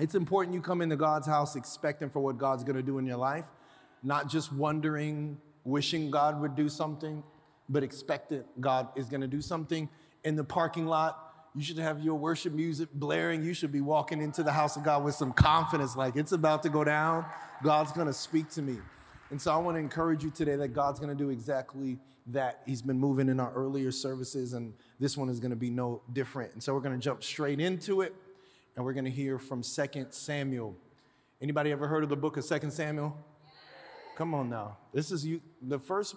It's important you come into God's house expecting for what God's gonna do in your life, not just wondering, wishing God would do something, but expecting God is gonna do something. In the parking lot, you should have your worship music blaring. You should be walking into the house of God with some confidence, like it's about to go down. God's gonna speak to me. And so I wanna encourage you today that God's gonna do exactly that. He's been moving in our earlier services, and this one is gonna be no different. And so we're gonna jump straight into it and we're going to hear from 2 Samuel. Anybody ever heard of the book of 2 Samuel? Come on now. This is you the first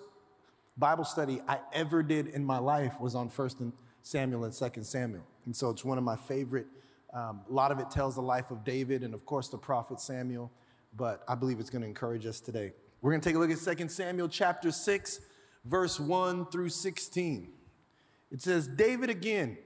Bible study I ever did in my life was on 1 Samuel and 2 Samuel. And so it's one of my favorite. Um, a lot of it tells the life of David and, of course, the prophet Samuel, but I believe it's going to encourage us today. We're going to take a look at 2 Samuel chapter 6, verse 1 through 16. It says, David again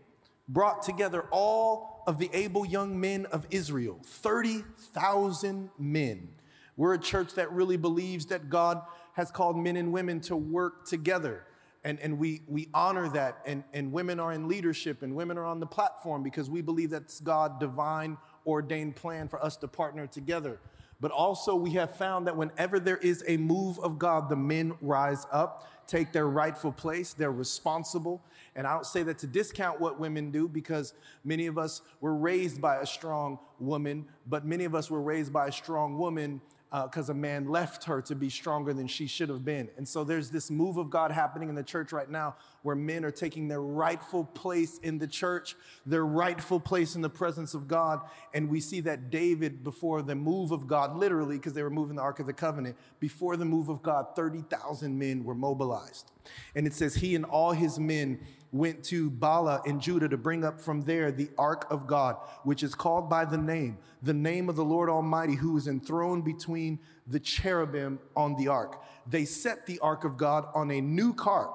brought together all of the able young men of Israel 30,000 men. We're a church that really believes that God has called men and women to work together. And, and we, we honor that. And, and women are in leadership and women are on the platform because we believe that's God's divine ordained plan for us to partner together. But also, we have found that whenever there is a move of God, the men rise up, take their rightful place, they're responsible. And I don't say that to discount what women do because many of us were raised by a strong woman, but many of us were raised by a strong woman because uh, a man left her to be stronger than she should have been. And so there's this move of God happening in the church right now where men are taking their rightful place in the church, their rightful place in the presence of God. And we see that David, before the move of God, literally, because they were moving the Ark of the Covenant, before the move of God, 30,000 men were mobilized. And it says, He and all his men went to Baalah in Judah to bring up from there the ark of God, which is called by the name, the name of the Lord Almighty, who is enthroned between the cherubim on the ark. They set the ark of God on a new cart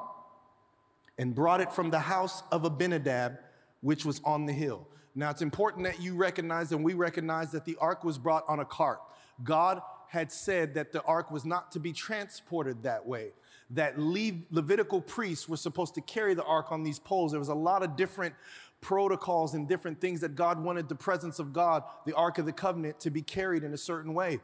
and brought it from the house of Abinadab, which was on the hill. Now, it's important that you recognize and we recognize that the ark was brought on a cart. God had said that the ark was not to be transported that way that Le- Levitical priests were supposed to carry the ark on these poles. There was a lot of different protocols and different things that God wanted the presence of God, the Ark of the Covenant, to be carried in a certain way.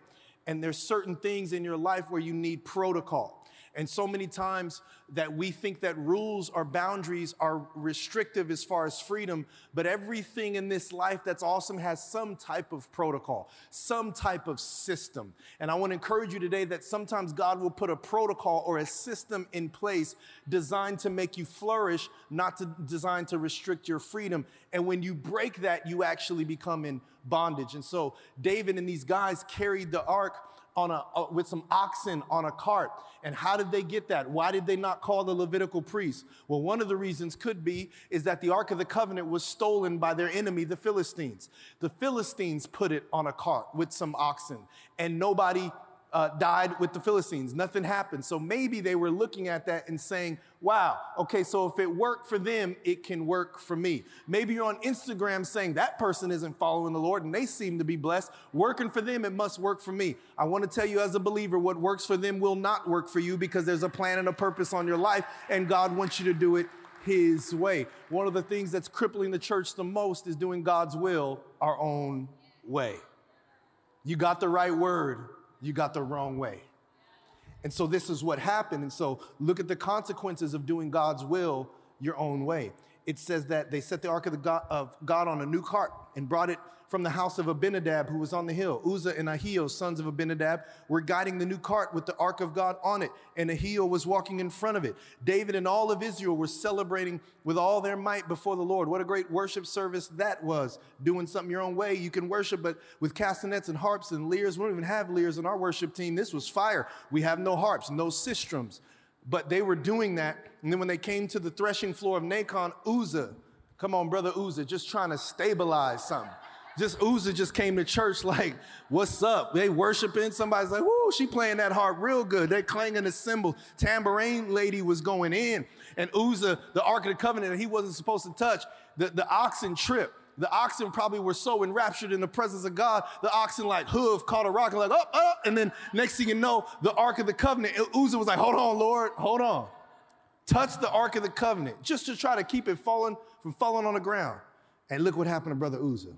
And there's certain things in your life where you need protocol. And so many times that we think that rules or boundaries are restrictive as far as freedom, but everything in this life that's awesome has some type of protocol, some type of system. And I want to encourage you today that sometimes God will put a protocol or a system in place designed to make you flourish, not to designed to restrict your freedom. And when you break that, you actually become in bondage. And so David and these guys carried the ark on a, uh, with some oxen on a cart. And how did they get that? Why did they not call the Levitical priests? Well, one of the reasons could be is that the Ark of the Covenant was stolen by their enemy, the Philistines. The Philistines put it on a cart with some oxen, and nobody uh, died with the Philistines. Nothing happened. So maybe they were looking at that and saying, wow, okay, so if it worked for them, it can work for me. Maybe you're on Instagram saying that person isn't following the Lord and they seem to be blessed. Working for them, it must work for me. I want to tell you as a believer, what works for them will not work for you because there's a plan and a purpose on your life, and God wants you to do it His way. One of the things that's crippling the church the most is doing God's will our own way. You got the right word you got the wrong way. And so this is what happened. And so look at the consequences of doing God's will your own way. It says that they set the ark of, God, of God on a new cart and brought it from the house of Abinadab, who was on the hill. Uzzah and Ahio, sons of Abinadab, were guiding the new cart with the ark of God on it, and Ahio was walking in front of it. David and all of Israel were celebrating with all their might before the Lord. What a great worship service that was. Doing something your own way, you can worship, but with castanets and harps and lyres, we don't even have lyres in our worship team. This was fire. We have no harps, no sistrums. But they were doing that, and then when they came to the threshing floor of Nakon, Uzzah, come on, brother Uzzah, just trying to stabilize something just Uzzah just came to church like, what's up? They worshiping. Somebody's like, whoo, she playing that harp real good. They're clanging the cymbal. Tambourine lady was going in. And Uzzah, the Ark of the Covenant he wasn't supposed to touch, the, the oxen tripped. The oxen probably were so enraptured in the presence of God, the oxen like hoof caught a rock and like, up, oh, up. Oh, and then next thing you know, the Ark of the Covenant, Uzzah was like, hold on, Lord, hold on. Touch the Ark of the Covenant just to try to keep it falling from falling on the ground. And look what happened to Brother Uzzah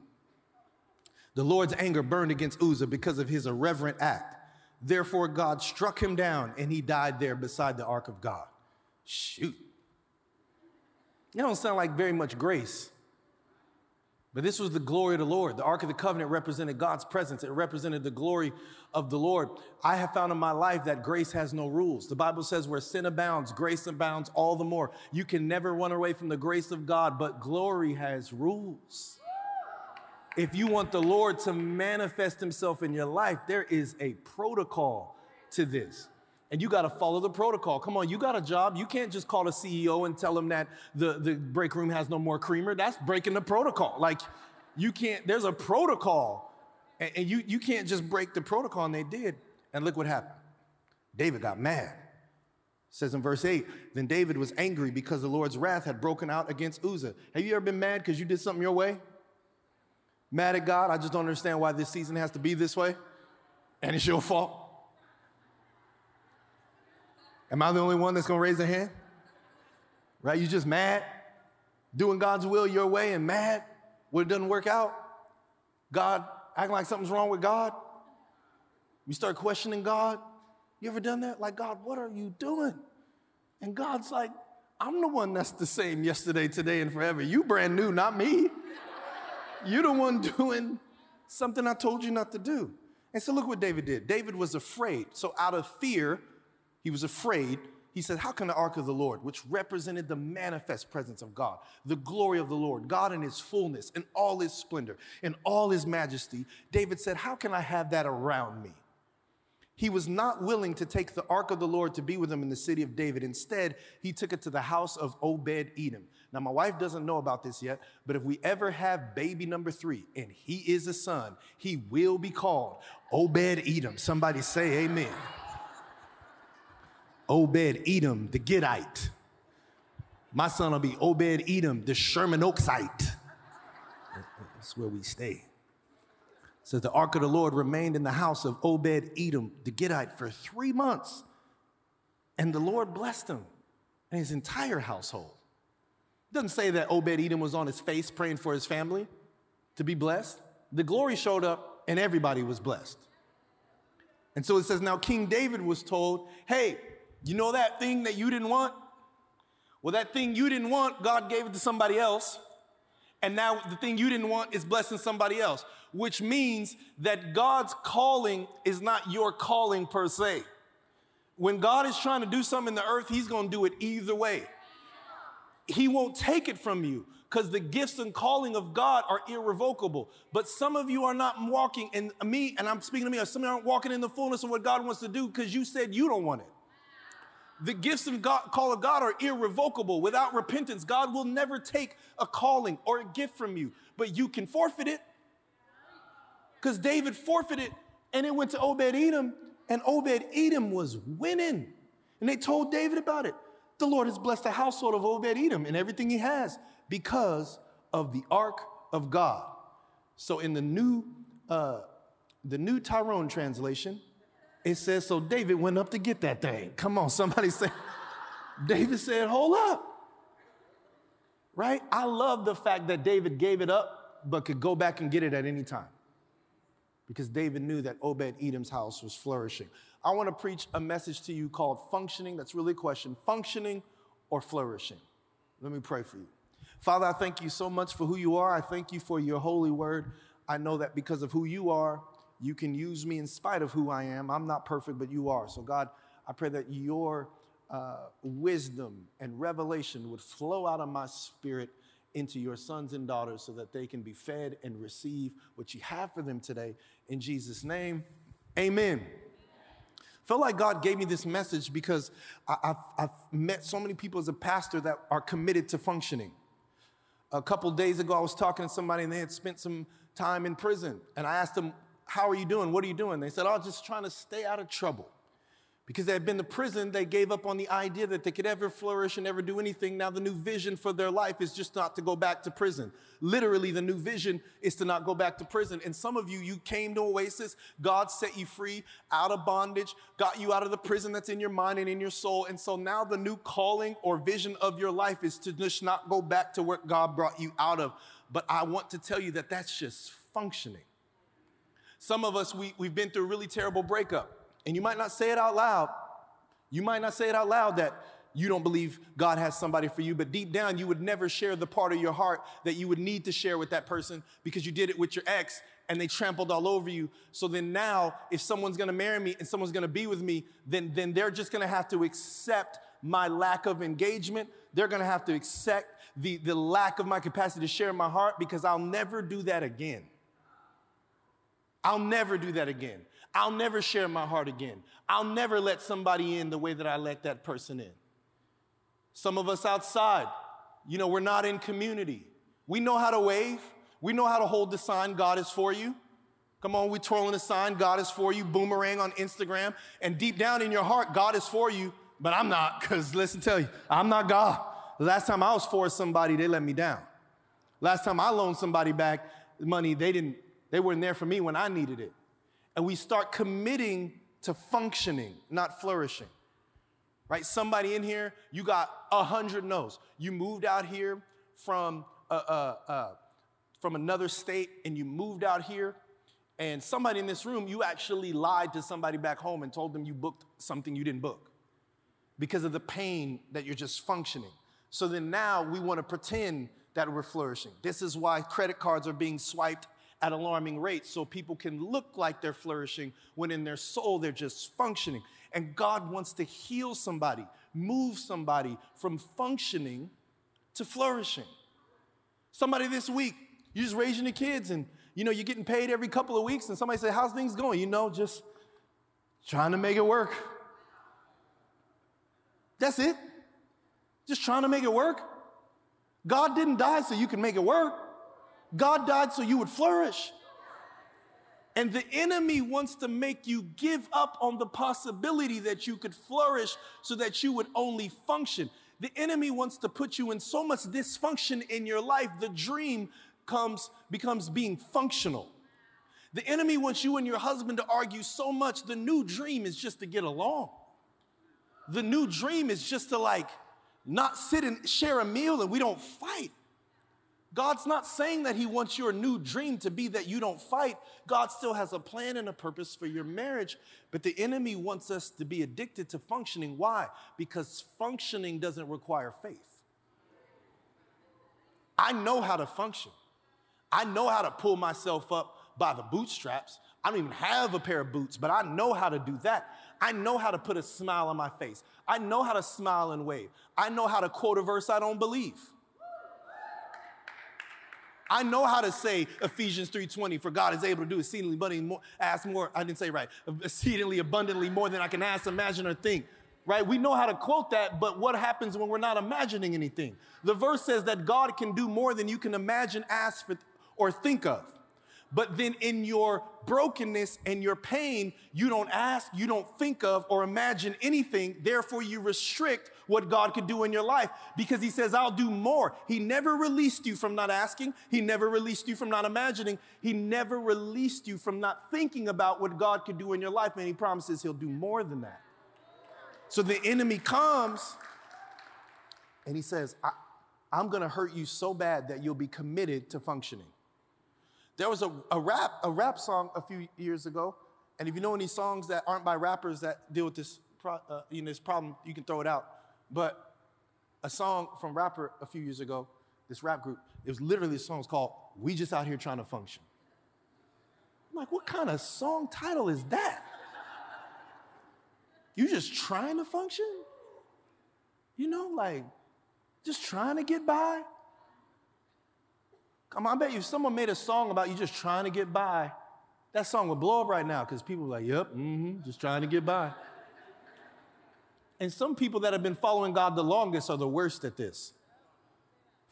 The Lord's anger burned against Uzzah because of his irreverent act. Therefore, God struck him down and he died there beside the ark of God. Shoot. That don't sound like very much grace. But this was the glory of the Lord. The Ark of the Covenant represented God's presence, it represented the glory of the Lord. I have found in my life that grace has no rules. The Bible says where sin abounds, grace abounds all the more. You can never run away from the grace of God, but glory has rules. If you want the Lord to manifest himself in your life, there is a protocol to this and you got to follow the protocol. Come on, you got a job. You can't just call the CEO and tell him that the, the break room has no more creamer. That's breaking the protocol. Like, you can't, there's a protocol, and, and you, you can't just break the protocol, and they did. And look what happened. David got mad. It says in verse 8, then David was angry because the Lord's wrath had broken out against Uzzah. Have you ever been mad because you did something your way? Mad at God? I just don't understand why this season has to be this way, and it's your fault. Am I the only one that's gonna raise a hand? Right? You just mad, doing God's will your way and mad when it doesn't work out. God acting like something's wrong with God. You start questioning God. You ever done that? Like, God, what are you doing? And God's like, I'm the one that's the same yesterday, today, and forever. You brand new, not me. You're the one doing something I told you not to do. And so look what David did. David was afraid. So out of fear, he was afraid. He said, How can the ark of the Lord, which represented the manifest presence of God, the glory of the Lord, God in his fullness, in all his splendor, in all his majesty? David said, How can I have that around me? He was not willing to take the ark of the Lord to be with him in the city of David. Instead, he took it to the house of Obed Edom. Now, my wife doesn't know about this yet, but if we ever have baby number three and he is a son, he will be called Obed Edom. Somebody say amen. Obed Edom, the Gittite. My son will be Obed Edom, the Sherman Oaksite. That's where we stay. says the ark of the Lord remained in the house of Obed Edom, the Gittite, for three months. And the Lord blessed him and his entire household. It doesn't say that Obed Edom was on his face praying for his family to be blessed. The glory showed up and everybody was blessed. And so it says, now King David was told, hey, you know that thing that you didn't want? Well, that thing you didn't want, God gave it to somebody else. And now the thing you didn't want is blessing somebody else, which means that God's calling is not your calling per se. When God is trying to do something in the earth, He's gonna do it either way. He won't take it from you because the gifts and calling of God are irrevocable. But some of you are not walking, and me, and I'm speaking to me, some of you aren't walking in the fullness of what God wants to do because you said you don't want it. The gifts and God, call of God are irrevocable. Without repentance, God will never take a calling or a gift from you, but you can forfeit it. Because David forfeited and it went to Obed Edom, and Obed Edom was winning. And they told David about it. The Lord has blessed the household of Obed Edom and everything he has because of the ark of God. So in the new, uh, the new Tyrone translation, it says, so David went up to get that thing. Come on, somebody say, David said, hold up. Right? I love the fact that David gave it up, but could go back and get it at any time. Because David knew that Obed Edom's house was flourishing. I want to preach a message to you called functioning. That's really a question functioning or flourishing. Let me pray for you. Father, I thank you so much for who you are. I thank you for your holy word. I know that because of who you are, you can use me in spite of who I am. I'm not perfect, but you are. So, God, I pray that your uh, wisdom and revelation would flow out of my spirit into your sons and daughters so that they can be fed and receive what you have for them today. In Jesus' name, amen. Felt like God gave me this message because I, have I've met so many people as a pastor that are committed to functioning. A couple days ago, I was talking to somebody and they had spent some time in prison. And I asked them, how are you doing? What are you doing? They said, Oh, just trying to stay out of trouble. Because they had been to prison, they gave up on the idea that they could ever flourish and ever do anything. Now, the new vision for their life is just not to go back to prison. Literally, the new vision is to not go back to prison. And some of you, you came to Oasis, God set you free out of bondage, got you out of the prison that's in your mind and in your soul. And so now the new calling or vision of your life is to just not go back to where God brought you out of. But I want to tell you that that's just functioning. Some of us, we, we've been through a really terrible breakup, and you might not say it out loud. You might not say it out loud that you don't believe God has somebody for you, but deep down, you would never share the part of your heart that you would need to share with that person because you did it with your ex and they trampled all over you. So then now, if someone's gonna marry me and someone's gonna be with me, then, then they're just gonna have to accept my lack of engagement. They're gonna have to accept the, the lack of my capacity to share my heart because I'll never do that again. I'll never do that again. I'll never share my heart again. I'll never let somebody in the way that I let that person in. Some of us outside, you know, we're not in community. We know how to wave, we know how to hold the sign, God is for you. Come on, we're twirling the sign, God is for you, boomerang on Instagram. And deep down in your heart, God is for you, but I'm not, because listen, tell you, I'm not God. The last time I was for somebody, they let me down. Last time I loaned somebody back money, they didn't, they weren't there for me when I needed it. And we start committing to functioning, not flourishing. Right? Somebody in here, you got a hundred no's. You moved out here from uh, uh, uh, from another state, and you moved out here, and somebody in this room, you actually lied to somebody back home and told them you booked something you didn't book because of the pain that you're just functioning. So then now we want to pretend that we're flourishing. This is why credit cards are being swiped at alarming rates so people can look like they're flourishing when in their soul they're just functioning. And God wants to heal somebody, move somebody from functioning to flourishing. Somebody this week, you're just raising the kids and you know you're getting paid every couple of weeks and somebody say, How's things going? You know, just trying to make it work. That's it. Just trying to make it work. God didn't die so you can make it work. God died so you would flourish. And the enemy wants to make you give up on the possibility that you could flourish so that you would only function. The enemy wants to put you in so much dysfunction in your life, the dream comes, becomes being functional. The enemy wants you and your husband to argue so much, the new dream is just to get along. The new dream is just to like, not sit and share a meal and we don't fight. God's not saying that He wants your new dream to be that you don't fight. God still has a plan and a purpose for your marriage, but the enemy wants us to be addicted to functioning. Why? Because functioning doesn't require faith. I know how to function, I know how to pull myself up by the bootstraps. I don't even have a pair of boots, but I know how to do that. I know how to put a smile on my face. I know how to smile and wave. I know how to quote a verse I don't believe. I know how to say Ephesians 3:20, for God is able to do exceedingly abundantly more, ask more, I didn't say right, exceedingly abundantly more than I can ask, imagine, or think. Right? We know how to quote that, but what happens when we're not imagining anything? The verse says that God can do more than you can imagine, ask for, or think of. But then in your brokenness and your pain, you don't ask, you don't think of, or imagine anything. Therefore, you restrict what God could do in your life because He says, I'll do more. He never released you from not asking, He never released you from not imagining, He never released you from not thinking about what God could do in your life. And He promises He'll do more than that. So the enemy comes and He says, I'm gonna hurt you so bad that you'll be committed to functioning. There was a, a, rap, a rap song a few years ago, and if you know any songs that aren't by rappers that deal with this, uh, you know, this problem, you can throw it out. But a song from rapper a few years ago, this rap group, it was literally a song called "We Just Out Here Trying to Function." I'm like, what kind of song title is that? You just trying to function? You know, like just trying to get by? Come on, I bet you if someone made a song about you just trying to get by, that song would blow up right now because people are like, yep, mm-hmm, just trying to get by. And some people that have been following God the longest are the worst at this.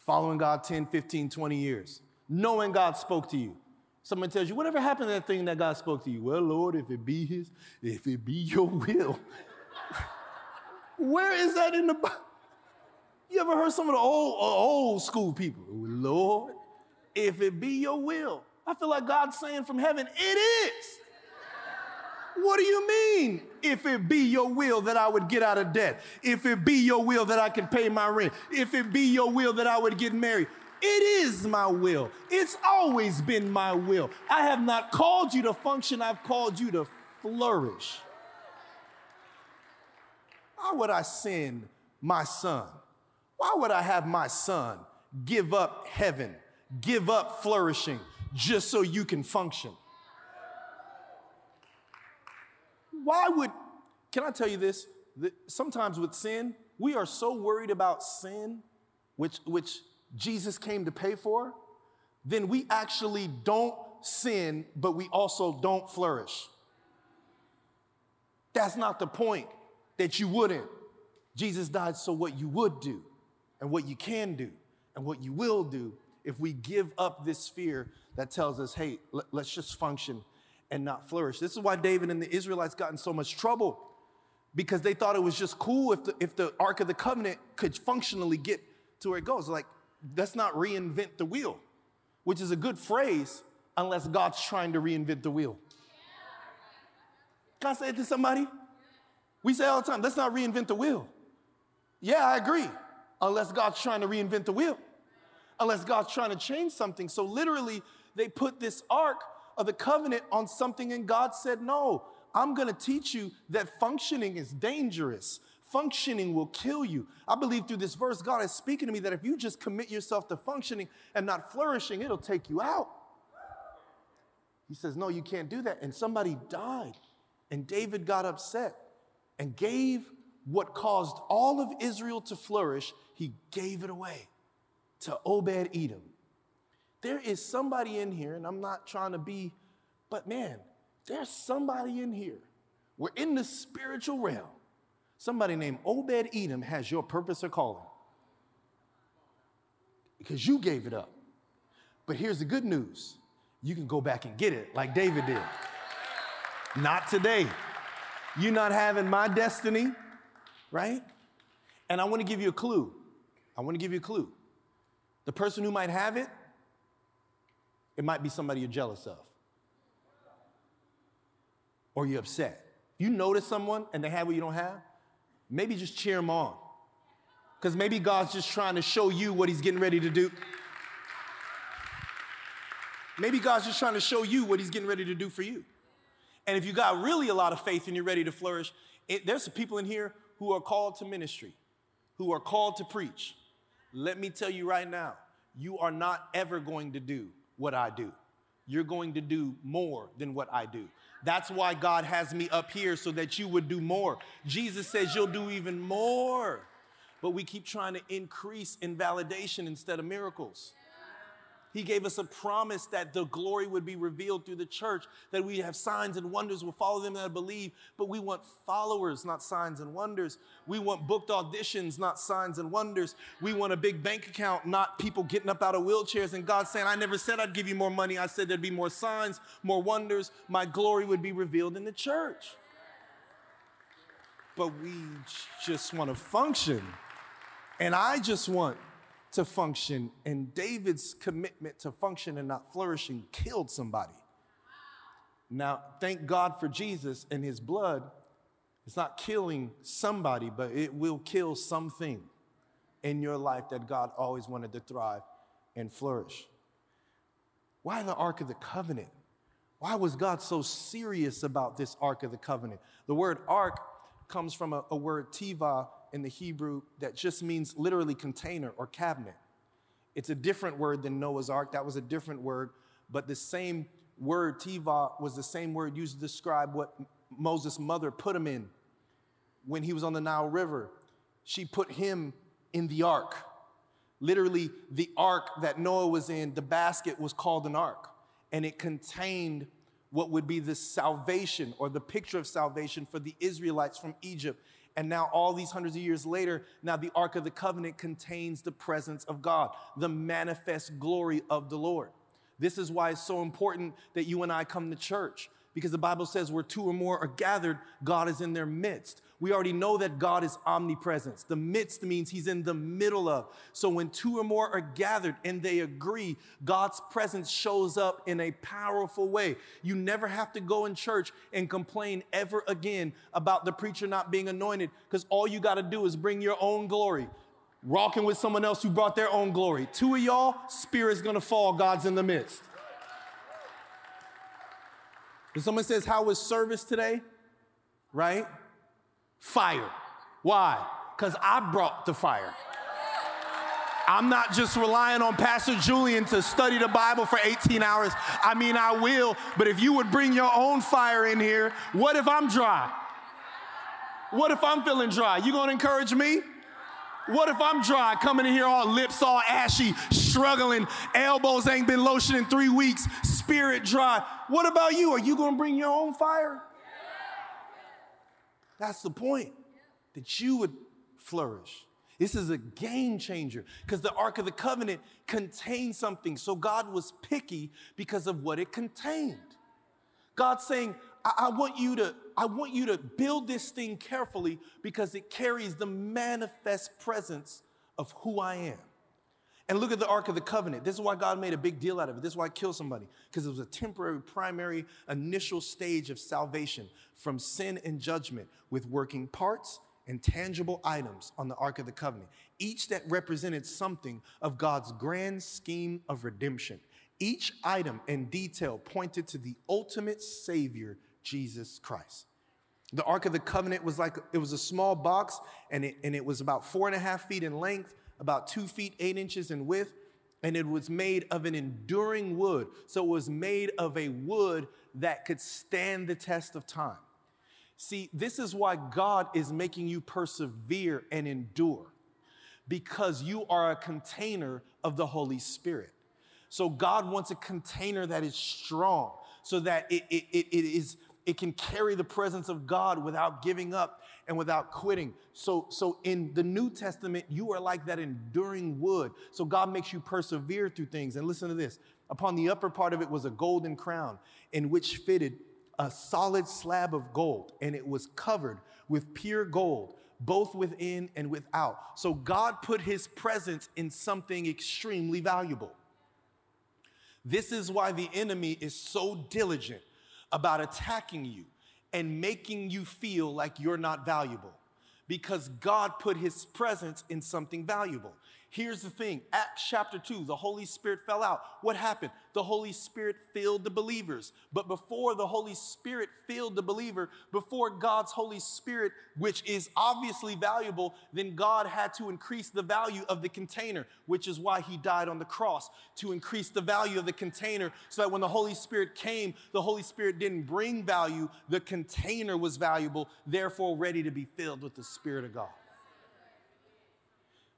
Following God 10, 15, 20 years, knowing God spoke to you. Someone tells you, whatever happened to that thing that God spoke to you? Well, Lord, if it be His, if it be your will. Where is that in the Bible? You ever heard some of the old, uh, old school people? Lord, if it be your will. I feel like God's saying from heaven, it is. What do you mean? If it be your will that I would get out of debt, if it be your will that I can pay my rent, if it be your will that I would get married, It is my will. It's always been my will. I have not called you to function, I've called you to flourish. Why would I send my son? Why would I have my son give up heaven, give up flourishing just so you can function? Why would, can I tell you this? That Sometimes with sin, we are so worried about sin, which, which Jesus came to pay for, then we actually don't sin, but we also don't flourish. That's not the point that you wouldn't. Jesus died so what you would do, and what you can do, and what you will do if we give up this fear that tells us, hey, let's just function and not flourish. This is why David and the Israelites got in so much trouble because they thought it was just cool if the, if the Ark of the Covenant could functionally get to where it goes. Like, let's not reinvent the wheel, which is a good phrase unless God's trying to reinvent the wheel. Can I say it to somebody? We say all the time, let's not reinvent the wheel. Yeah, I agree, unless God's trying to reinvent the wheel, unless God's trying to change something. So, literally, they put this ark of the covenant on something, and God said, No, I'm gonna teach you that functioning is dangerous. Functioning will kill you. I believe through this verse, God is speaking to me that if you just commit yourself to functioning and not flourishing, it'll take you out. He says, No, you can't do that. And somebody died. And David got upset and gave what caused all of Israel to flourish, he gave it away to Obed Edom. There is somebody in here, and I'm not trying to be, but man, there's somebody in here. We're in the spiritual realm. Somebody named Obed Edom has your purpose or calling because you gave it up. But here's the good news you can go back and get it like David did. Not today. You're not having my destiny, right? And I want to give you a clue. I want to give you a clue. The person who might have it, it might be somebody you're jealous of or you're upset. You notice someone and they have what you don't have, maybe just cheer them on. Because maybe God's just trying to show you what He's getting ready to do. Maybe God's just trying to show you what He's getting ready to do for you. And if you got really a lot of faith and you're ready to flourish, it, there's some people in here who are called to ministry, who are called to preach. Let me tell you right now, you are not ever going to do what I do. You're going to do more than what I do. That's why God has me up here so that you would do more. Jesus says you'll do even more. But we keep trying to increase in validation instead of miracles. He gave us a promise that the glory would be revealed through the church, that we have signs and wonders will follow them that believe. But we want followers, not signs and wonders. We want booked auditions, not signs and wonders. We want a big bank account, not people getting up out of wheelchairs. And God saying, I never said I'd give you more money. I said there'd be more signs, more wonders. My glory would be revealed in the church. But we just want to function. And I just want to function, and David's commitment to function and not flourishing killed somebody. Now, thank God for Jesus and his blood. It's not killing somebody, but it will kill something in your life that God always wanted to thrive and flourish. Why the Ark of the Covenant? Why was God so serious about this Ark of the Covenant? The word ark comes from a, a word tiva, in the Hebrew that just means literally container or cabinet. It's a different word than Noah's Ark. That was a different word, but the same word, tiva, was the same word used to describe what Moses' mother put him in when he was on the Nile River. She put him in the ark. Literally, the ark that Noah was in, the basket was called an ark, and it contained what would be the salvation or the picture of salvation for the Israelites from Egypt. And now, all these hundreds of years later, now the Ark of the Covenant contains the presence of God, the manifest glory of the Lord. This is why it's so important that you and I come to church because the Bible says where two or more are gathered, God is in their midst. We already know that God is omnipresence. The midst means he's in the middle of. So when two or more are gathered and they agree, God's presence shows up in a powerful way. You never have to go in church and complain ever again about the preacher not being anointed because all you got to do is bring your own glory. walking with someone else who brought their own glory. Two of y'all, spirit's gonna fall, God's in the midst. When someone says, How was service today? Right? Fire. Why? Because I brought the fire. I'm not just relying on Pastor Julian to study the Bible for 18 hours. I mean, I will, but if you would bring your own fire in here, what if I'm dry? What if I'm feeling dry? You gonna encourage me? What if I'm dry, coming in here all lips all ashy, struggling, elbows ain't been lotioned in three weeks, spirit dry? What about you? Are you gonna bring your own fire? That's the point, that you would flourish. This is a game changer because the Ark of the Covenant contained something. So God was picky because of what it contained. God's saying, I, I, want you to, I want you to build this thing carefully because it carries the manifest presence of who I am. And look at the Ark of the Covenant. This is why God made a big deal out of it. This is why I killed somebody, because it was a temporary, primary, initial stage of salvation from sin and judgment with working parts and tangible items on the Ark of the Covenant, each that represented something of God's grand scheme of redemption. Each item and detail pointed to the ultimate Savior, Jesus Christ. The Ark of the Covenant was like, it was a small box and it, and it was about four and a half feet in length, about two feet, eight inches in width, and it was made of an enduring wood. So it was made of a wood that could stand the test of time. See, this is why God is making you persevere and endure because you are a container of the Holy Spirit. So God wants a container that is strong so that it, it, it, is it can carry the presence of God without giving up and without quitting. So, so in the New Testament, you are like that enduring wood. So God makes you persevere through things. And listen to this upon the upper part of it was a golden crown in which fitted a solid slab of gold, and it was covered with pure gold, both within and without. So God put his presence in something extremely valuable. This is why the enemy is so diligent about attacking you and making you feel like you're not valuable because God put his presence in something valuable. Here's the thing Acts chapter 2, the Holy Spirit fell out. What happened? The Holy Spirit filled the believers. But before the Holy Spirit filled the believer, before God's Holy Spirit, which is obviously valuable, then God had to increase the value of the container, which is why he died on the cross, to increase the value of the container so that when the Holy Spirit came, the Holy Spirit didn't bring value, the container was valuable, therefore ready to be filled with the Spirit of God.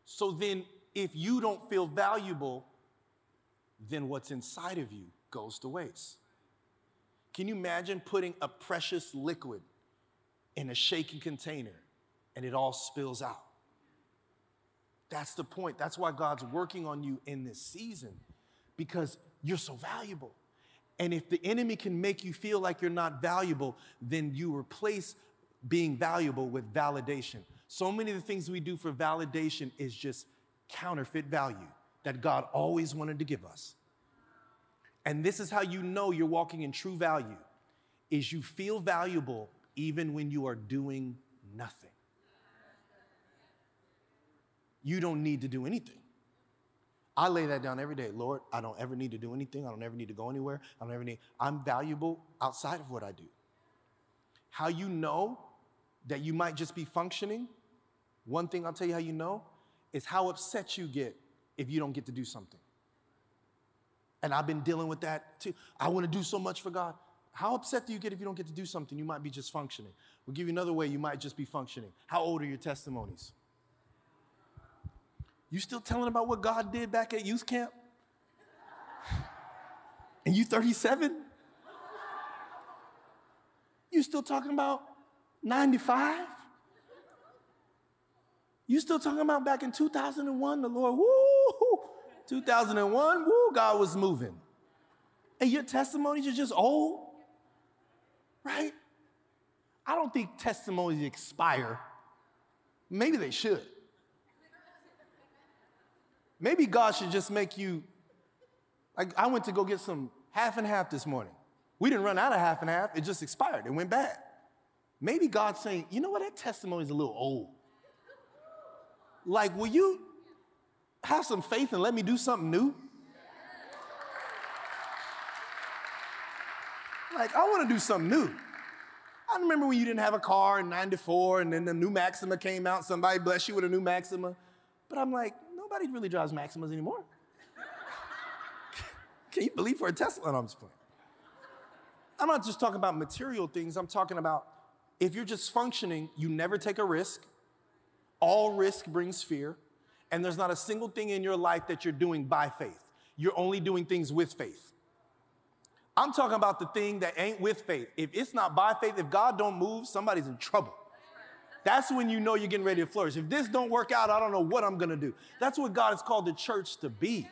So then if you don't feel valuable, then what's inside of you goes to waste. Can you imagine putting a precious liquid in a shaken container and it all spills out? That's the point. That's why God's working on you in this season because you're so valuable. And if the enemy can make you feel like you're not valuable, then you replace being valuable with validation. So many of the things we do for validation is just counterfeit value that God always wanted to give us. And this is how you know you're walking in true value is you feel valuable even when you are doing nothing. You don't need to do anything. I lay that down every day. Lord, I don't ever need to do anything. I don't ever need to go anywhere. I don't ever need I'm valuable outside of what I do. How you know that you might just be functioning? One thing I'll tell you how you know is how upset you get if you don't get to do something. And I've been dealing with that too. I want to do so much for God. How upset do you get if you don't get to do something? You might be just functioning. We'll give you another way you might just be functioning. How old are your testimonies? You still telling about what God did back at youth camp? And you 37? You still talking about 95? You still talking about back in 2001, the Lord, woo, 2001, woo, God was moving. And your testimonies are just old, right? I don't think testimonies expire. Maybe they should. Maybe God should just make you. Like, I went to go get some half and half this morning. We didn't run out of half and half, it just expired, it went bad. Maybe God's saying, you know what, that testimony is a little old. Like, will you have some faith and let me do something new? Like, I want to do something new. I remember when you didn't have a car in 94 and then the new Maxima came out, somebody blessed you with a new Maxima. But I'm like, nobody really drives Maximas anymore. Can you believe for a Tesla? No, I'm just playing. I'm not just talking about material things, I'm talking about if you're just functioning, you never take a risk. All risk brings fear, and there's not a single thing in your life that you're doing by faith. You're only doing things with faith. I'm talking about the thing that ain't with faith. If it's not by faith, if God don't move, somebody's in trouble. That's when you know you're getting ready to flourish. If this don't work out, I don't know what I'm going to do. That's what God has called the church to be.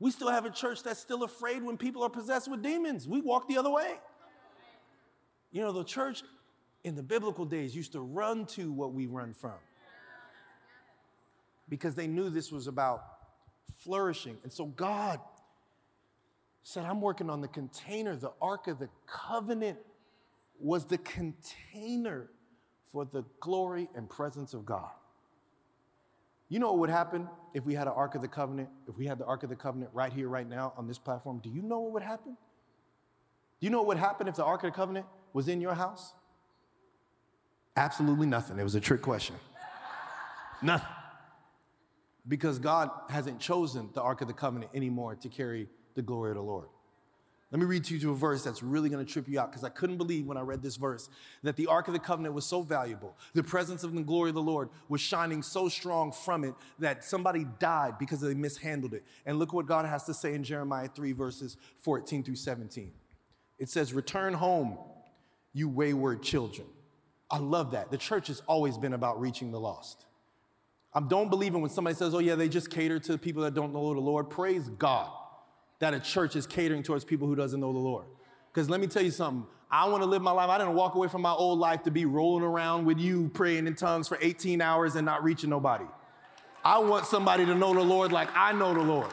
We still have a church that's still afraid when people are possessed with demons. We walk the other way. You know, the church in the biblical days used to run to what we run from because they knew this was about flourishing. And so God said, I'm working on the container. The Ark of the Covenant was the container for the glory and presence of God. You know what would happen if we had an Ark of the Covenant, if we had the Ark of the Covenant right here, right now on this platform? Do you know what would happen? Do you know what would happen if the Ark of the Covenant was in your house? Absolutely nothing. It was a trick question. nothing. Because God hasn't chosen the Ark of the Covenant anymore to carry the glory of the Lord. Let me read to you a verse that's really going to trip you out because I couldn't believe when I read this verse that the Ark of the Covenant was so valuable. The presence of the glory of the Lord was shining so strong from it that somebody died because they mishandled it. And look what God has to say in Jeremiah 3, verses 14 through 17. It says, Return home, you wayward children. I love that. The church has always been about reaching the lost. I don't believe in when somebody says, oh, yeah, they just cater to people that don't know the Lord. Praise God that a church is catering towards people who doesn't know the Lord. Because let me tell you something. I want to live my life. I didn't walk away from my old life to be rolling around with you praying in tongues for 18 hours and not reaching nobody. I want somebody to know the Lord like I know the Lord.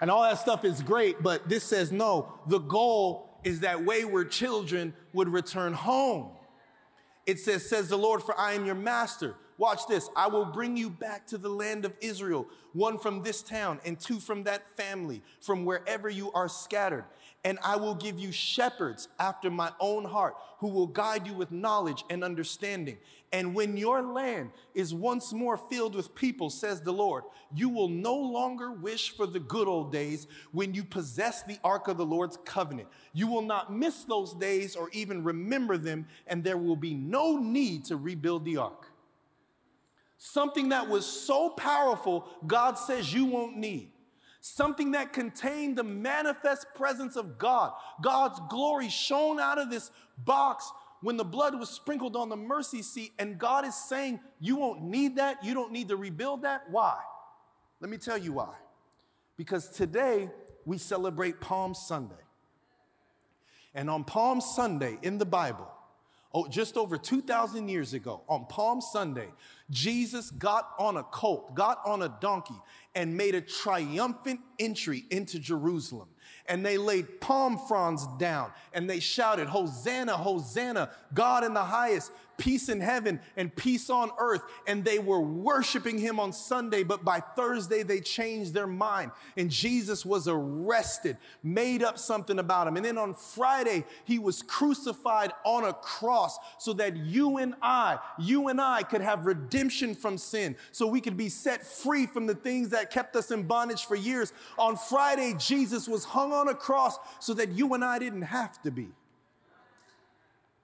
And all that stuff is great, but this says no. The goal is that wayward children would return home. It says, says the Lord, for I am your master. Watch this. I will bring you back to the land of Israel, one from this town and two from that family, from wherever you are scattered. And I will give you shepherds after my own heart, who will guide you with knowledge and understanding. And when your land is once more filled with people, says the Lord, you will no longer wish for the good old days when you possess the ark of the Lord's covenant. You will not miss those days or even remember them, and there will be no need to rebuild the ark. Something that was so powerful, God says you won't need. Something that contained the manifest presence of God. God's glory shone out of this box when the blood was sprinkled on the mercy seat. And God is saying, You won't need that. You don't need to rebuild that. Why? Let me tell you why. Because today we celebrate Palm Sunday. And on Palm Sunday in the Bible, oh, just over 2,000 years ago, on Palm Sunday, Jesus got on a colt, got on a donkey, and made a triumphant entry into Jerusalem. And they laid palm fronds down and they shouted, Hosanna, Hosanna, God in the highest peace in heaven and peace on earth. And they were worshiping him on Sunday, but by Thursday they changed their mind. And Jesus was arrested, made up something about him. And then on Friday, he was crucified on a cross so that you and I, you and I could have redemption from sin, so we could be set free from the things that kept us in bondage for years. On Friday, Jesus was hung on a cross so that you and I didn't have to be.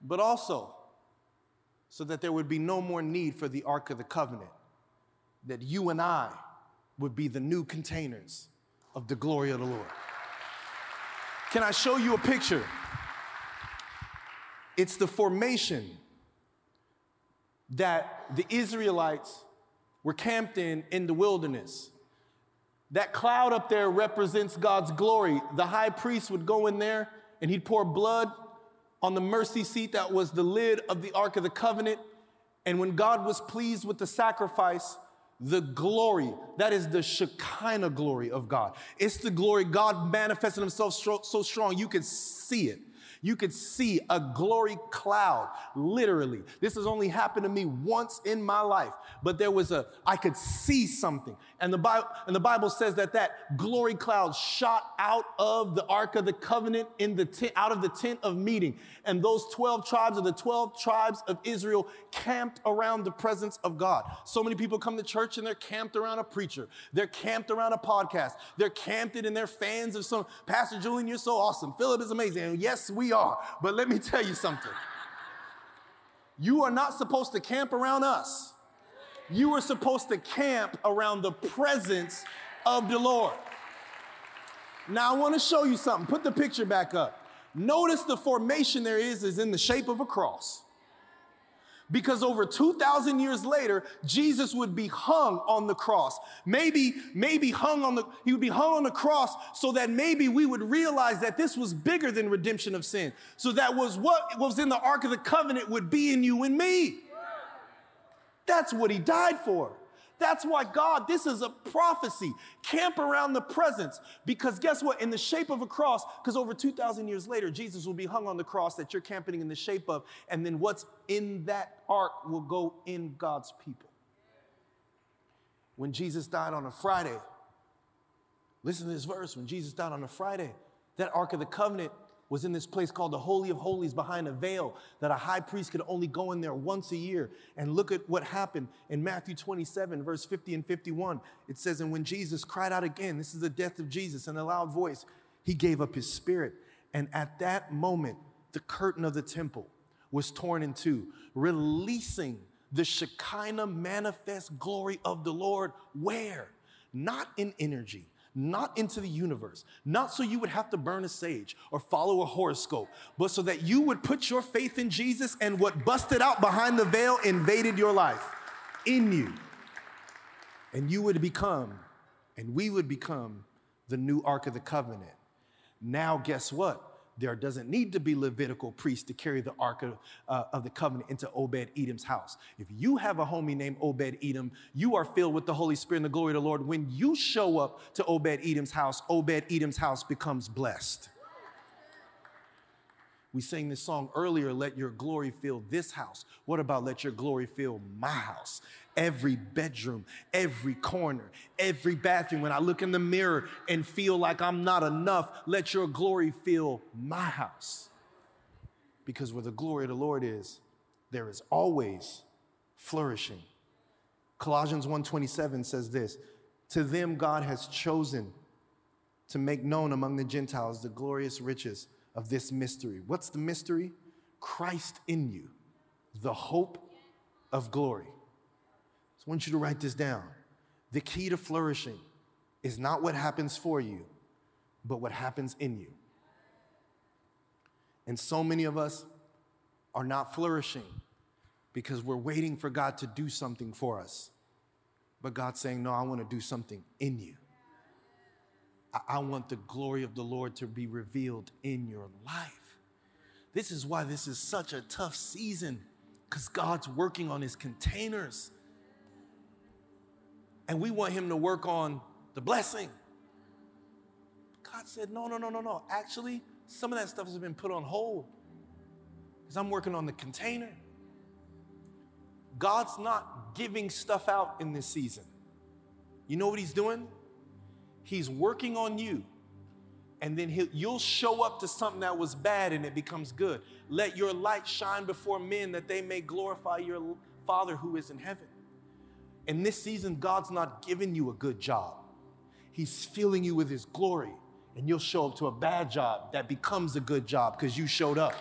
But also, so that there would be no more need for the Ark of the Covenant, that you and I would be the new containers of the glory of the Lord. Can I show you a picture? It's the formation that the Israelites were camped in in the wilderness. That cloud up there represents God's glory. The high priest would go in there and he'd pour blood on the mercy seat that was the lid of the Ark of the Covenant. And when God was pleased with the sacrifice, the glory, that is the Shekinah glory of God. It's the glory God manifested himself so, strong you could see it. You could see a glory cloud, literally. This has only happened to me once in my life, but there was a, I could see something. And the Bible, and the Bible says that that glory cloud shot out of the Ark of the Covenant in the tent, out of the tent of meeting. And those 12 tribes of the 12 tribes of Israel camped around the presence of God. So many people come to church and they're camped around a preacher. They're camped around a podcast. They're camped in and they're fans of some, Pastor Julian, you're so awesome. Philip is amazing. And yes, we are. But let me tell you something. You are not supposed to camp around us. You are supposed to camp around the presence of the Lord. Now, I want to show you something. Put the picture back up. Notice the formation there is is in the shape of a cross because over 2000 years later jesus would be hung on the cross. Maybe maybe hung on the he would be hung on the cross so that maybe we would realize that this was bigger than redemption of sin. So that was what was in the ark of the covenant would be in you and me. That's what he died for that's why God, this is a prophecy. Camp around the presence. Because guess what? In the shape of a cross, because over 2,000 years later, Jesus will be hung on the cross that you're camping in the shape of. And then what's in that ark will go in God's people. When Jesus died on a Friday, listen to this verse. When Jesus died on a Friday, that ark of the covenant was in this place called the Holy of Holies behind a veil that a high priest could only go in there once a year. And look at what happened in Matthew 27, verse 50 and 51. It says, And when Jesus cried out again, this is the death of Jesus, in a loud voice, he gave up his spirit. And at that moment, the curtain of the temple was torn in two, releasing the Shekinah manifest glory of the Lord. Where? Not in energy not into the universe, not so you would have to burn a sage or follow a horoscope, but so that you would put your faith in Jesus and what busted out behind the veil invaded your life in you. And you would become, and we would become the new Ark of the Covenant. Now, guess what? There doesn't need to be Levitical priests to carry the Ark of, uh, of the Covenant into Obed Edom's house. If you have a homie named Obed Edom, you are filled with the Holy Spirit and the glory of the Lord. When you show up to Obed Edom's house, Obed Edom's house becomes blessed. We sang this song earlier, Let Your Glory Fill This House. What about Let Your Glory Fill My House? Every bedroom, every corner, every bathroom. When I look in the mirror and feel like I'm not enough, let Your glory fill my house. Because where the glory of the Lord is, there is always flourishing. Colossians 1:27 says this, to them God has chosen to make known among the Gentiles the glorious riches of this mystery. What's the mystery? Christ in you, the hope of glory. I want you to write this down. The key to flourishing is not what happens for you, but what happens in you. And so many of us are not flourishing because we're waiting for God to do something for us. But God's saying, No, I want to do something in you. I want the glory of the Lord to be revealed in your life. This is why this is such a tough season, because God's working on his containers. And we want him to work on the blessing. God said, No, no, no, no, no. Actually, some of that stuff has been put on hold because I'm working on the container. God's not giving stuff out in this season. You know what he's doing? He's working on you. And then you'll show up to something that was bad and it becomes good. Let your light shine before men that they may glorify your Father who is in heaven. In this season, God's not giving you a good job, He's filling you with His glory. And you'll show up to a bad job that becomes a good job because you showed up.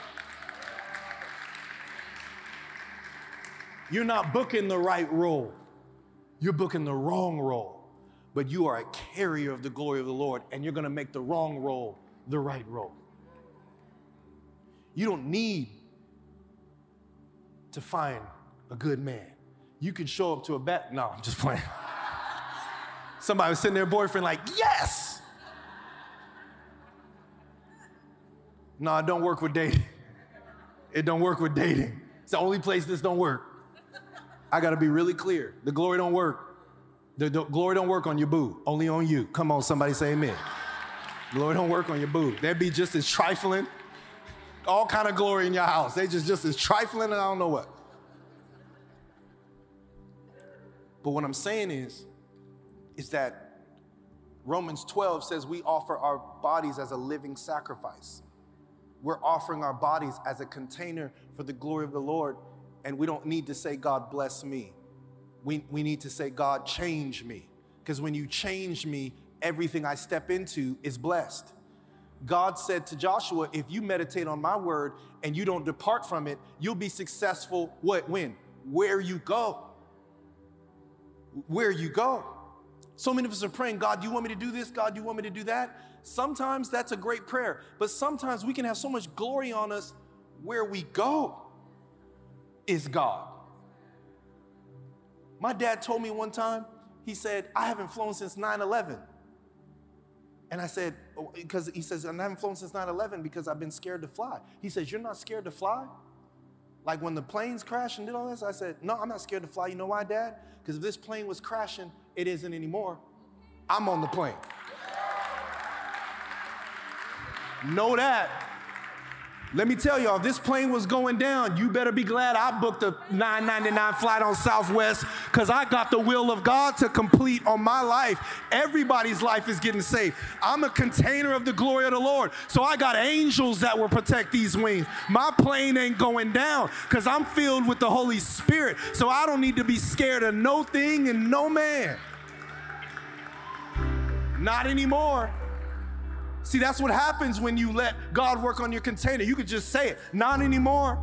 You're not booking the right role, you're booking the wrong role but you are a carrier of the glory of the Lord, and you're gonna make the wrong role the right role. You don't need to find a good man. You can show up to a bet. No, I'm just playing. Somebody was sitting there, boyfriend, like, yes. No, it don't work with dating. It don't work with dating. It's the only place this don't work. I gotta be really clear. The glory don't work the, the, glory don't work on your boo, only on you. Come on, somebody say amen. glory don't work on your boo. That'd be just as trifling. all kind of glory in your house. They just just as trifling and I don't know what. But what I'm saying is, is that Romans 12 says we offer our bodies as a living sacrifice. We're offering our bodies as a container for the glory of the Lord, and we don't need to say, God bless me. We, we need to say, God change me. Because when you change me, everything I step into is blessed. God said to Joshua, if you meditate on my word and you don't depart from it, you'll be successful. What? When? Where you go where you go. So many of us are praying, God, do you want me to do this? God, do you want me to do that? Sometimes that's a great prayer, but sometimes we can have so much glory on us where we go is God. My dad told me one time, he said, I haven't flown since 9 11. And I said, because oh, he says, I haven't flown since 9 11 because I've been scared to fly. He says, You're not scared to fly? Like when the planes crashed and did all this, I said, No, I'm not scared to fly. You know why, Dad? Because if this plane was crashing, it isn't anymore. I'm on the plane. Know that. Let me tell y'all, if this plane was going down, you better be glad I booked a 9.99 flight on Southwest because I got the will of God to complete on my life. Everybody's life is getting saved. I'm a container of the glory of the Lord. So I got angels that will protect these wings. My plane ain't going down because I'm filled with the Holy Spirit. So I don't need to be scared of no thing and no man. Not anymore. See, that's what happens when you let God work on your container. You could just say it, not anymore.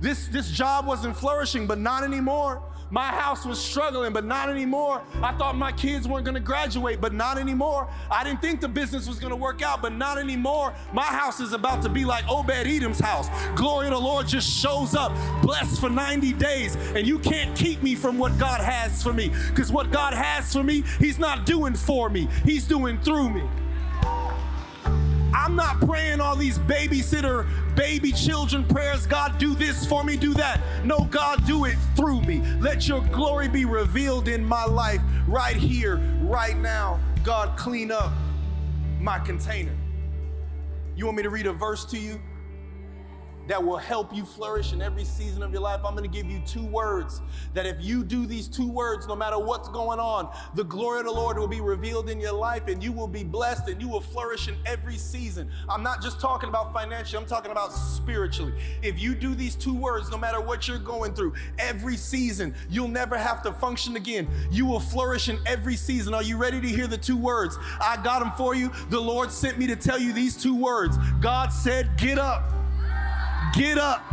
This, this job wasn't flourishing, but not anymore. My house was struggling, but not anymore. I thought my kids weren't gonna graduate, but not anymore. I didn't think the business was gonna work out, but not anymore. My house is about to be like Obed Edom's house. Glory to the Lord just shows up, blessed for 90 days, and you can't keep me from what God has for me. Because what God has for me, He's not doing for me, He's doing through me. I'm not praying all these babysitter, baby children prayers. God, do this for me, do that. No, God, do it through me. Let your glory be revealed in my life right here, right now. God, clean up my container. You want me to read a verse to you? That will help you flourish in every season of your life. I'm going to give you two words that if you do these two words, no matter what's going on, the glory of the Lord will be revealed in your life and you will be blessed and you will flourish in every season. I'm not just talking about financially, I'm talking about spiritually. If you do these two words, no matter what you're going through, every season, you'll never have to function again. You will flourish in every season. Are you ready to hear the two words? I got them for you. The Lord sent me to tell you these two words. God said, Get up. Get up.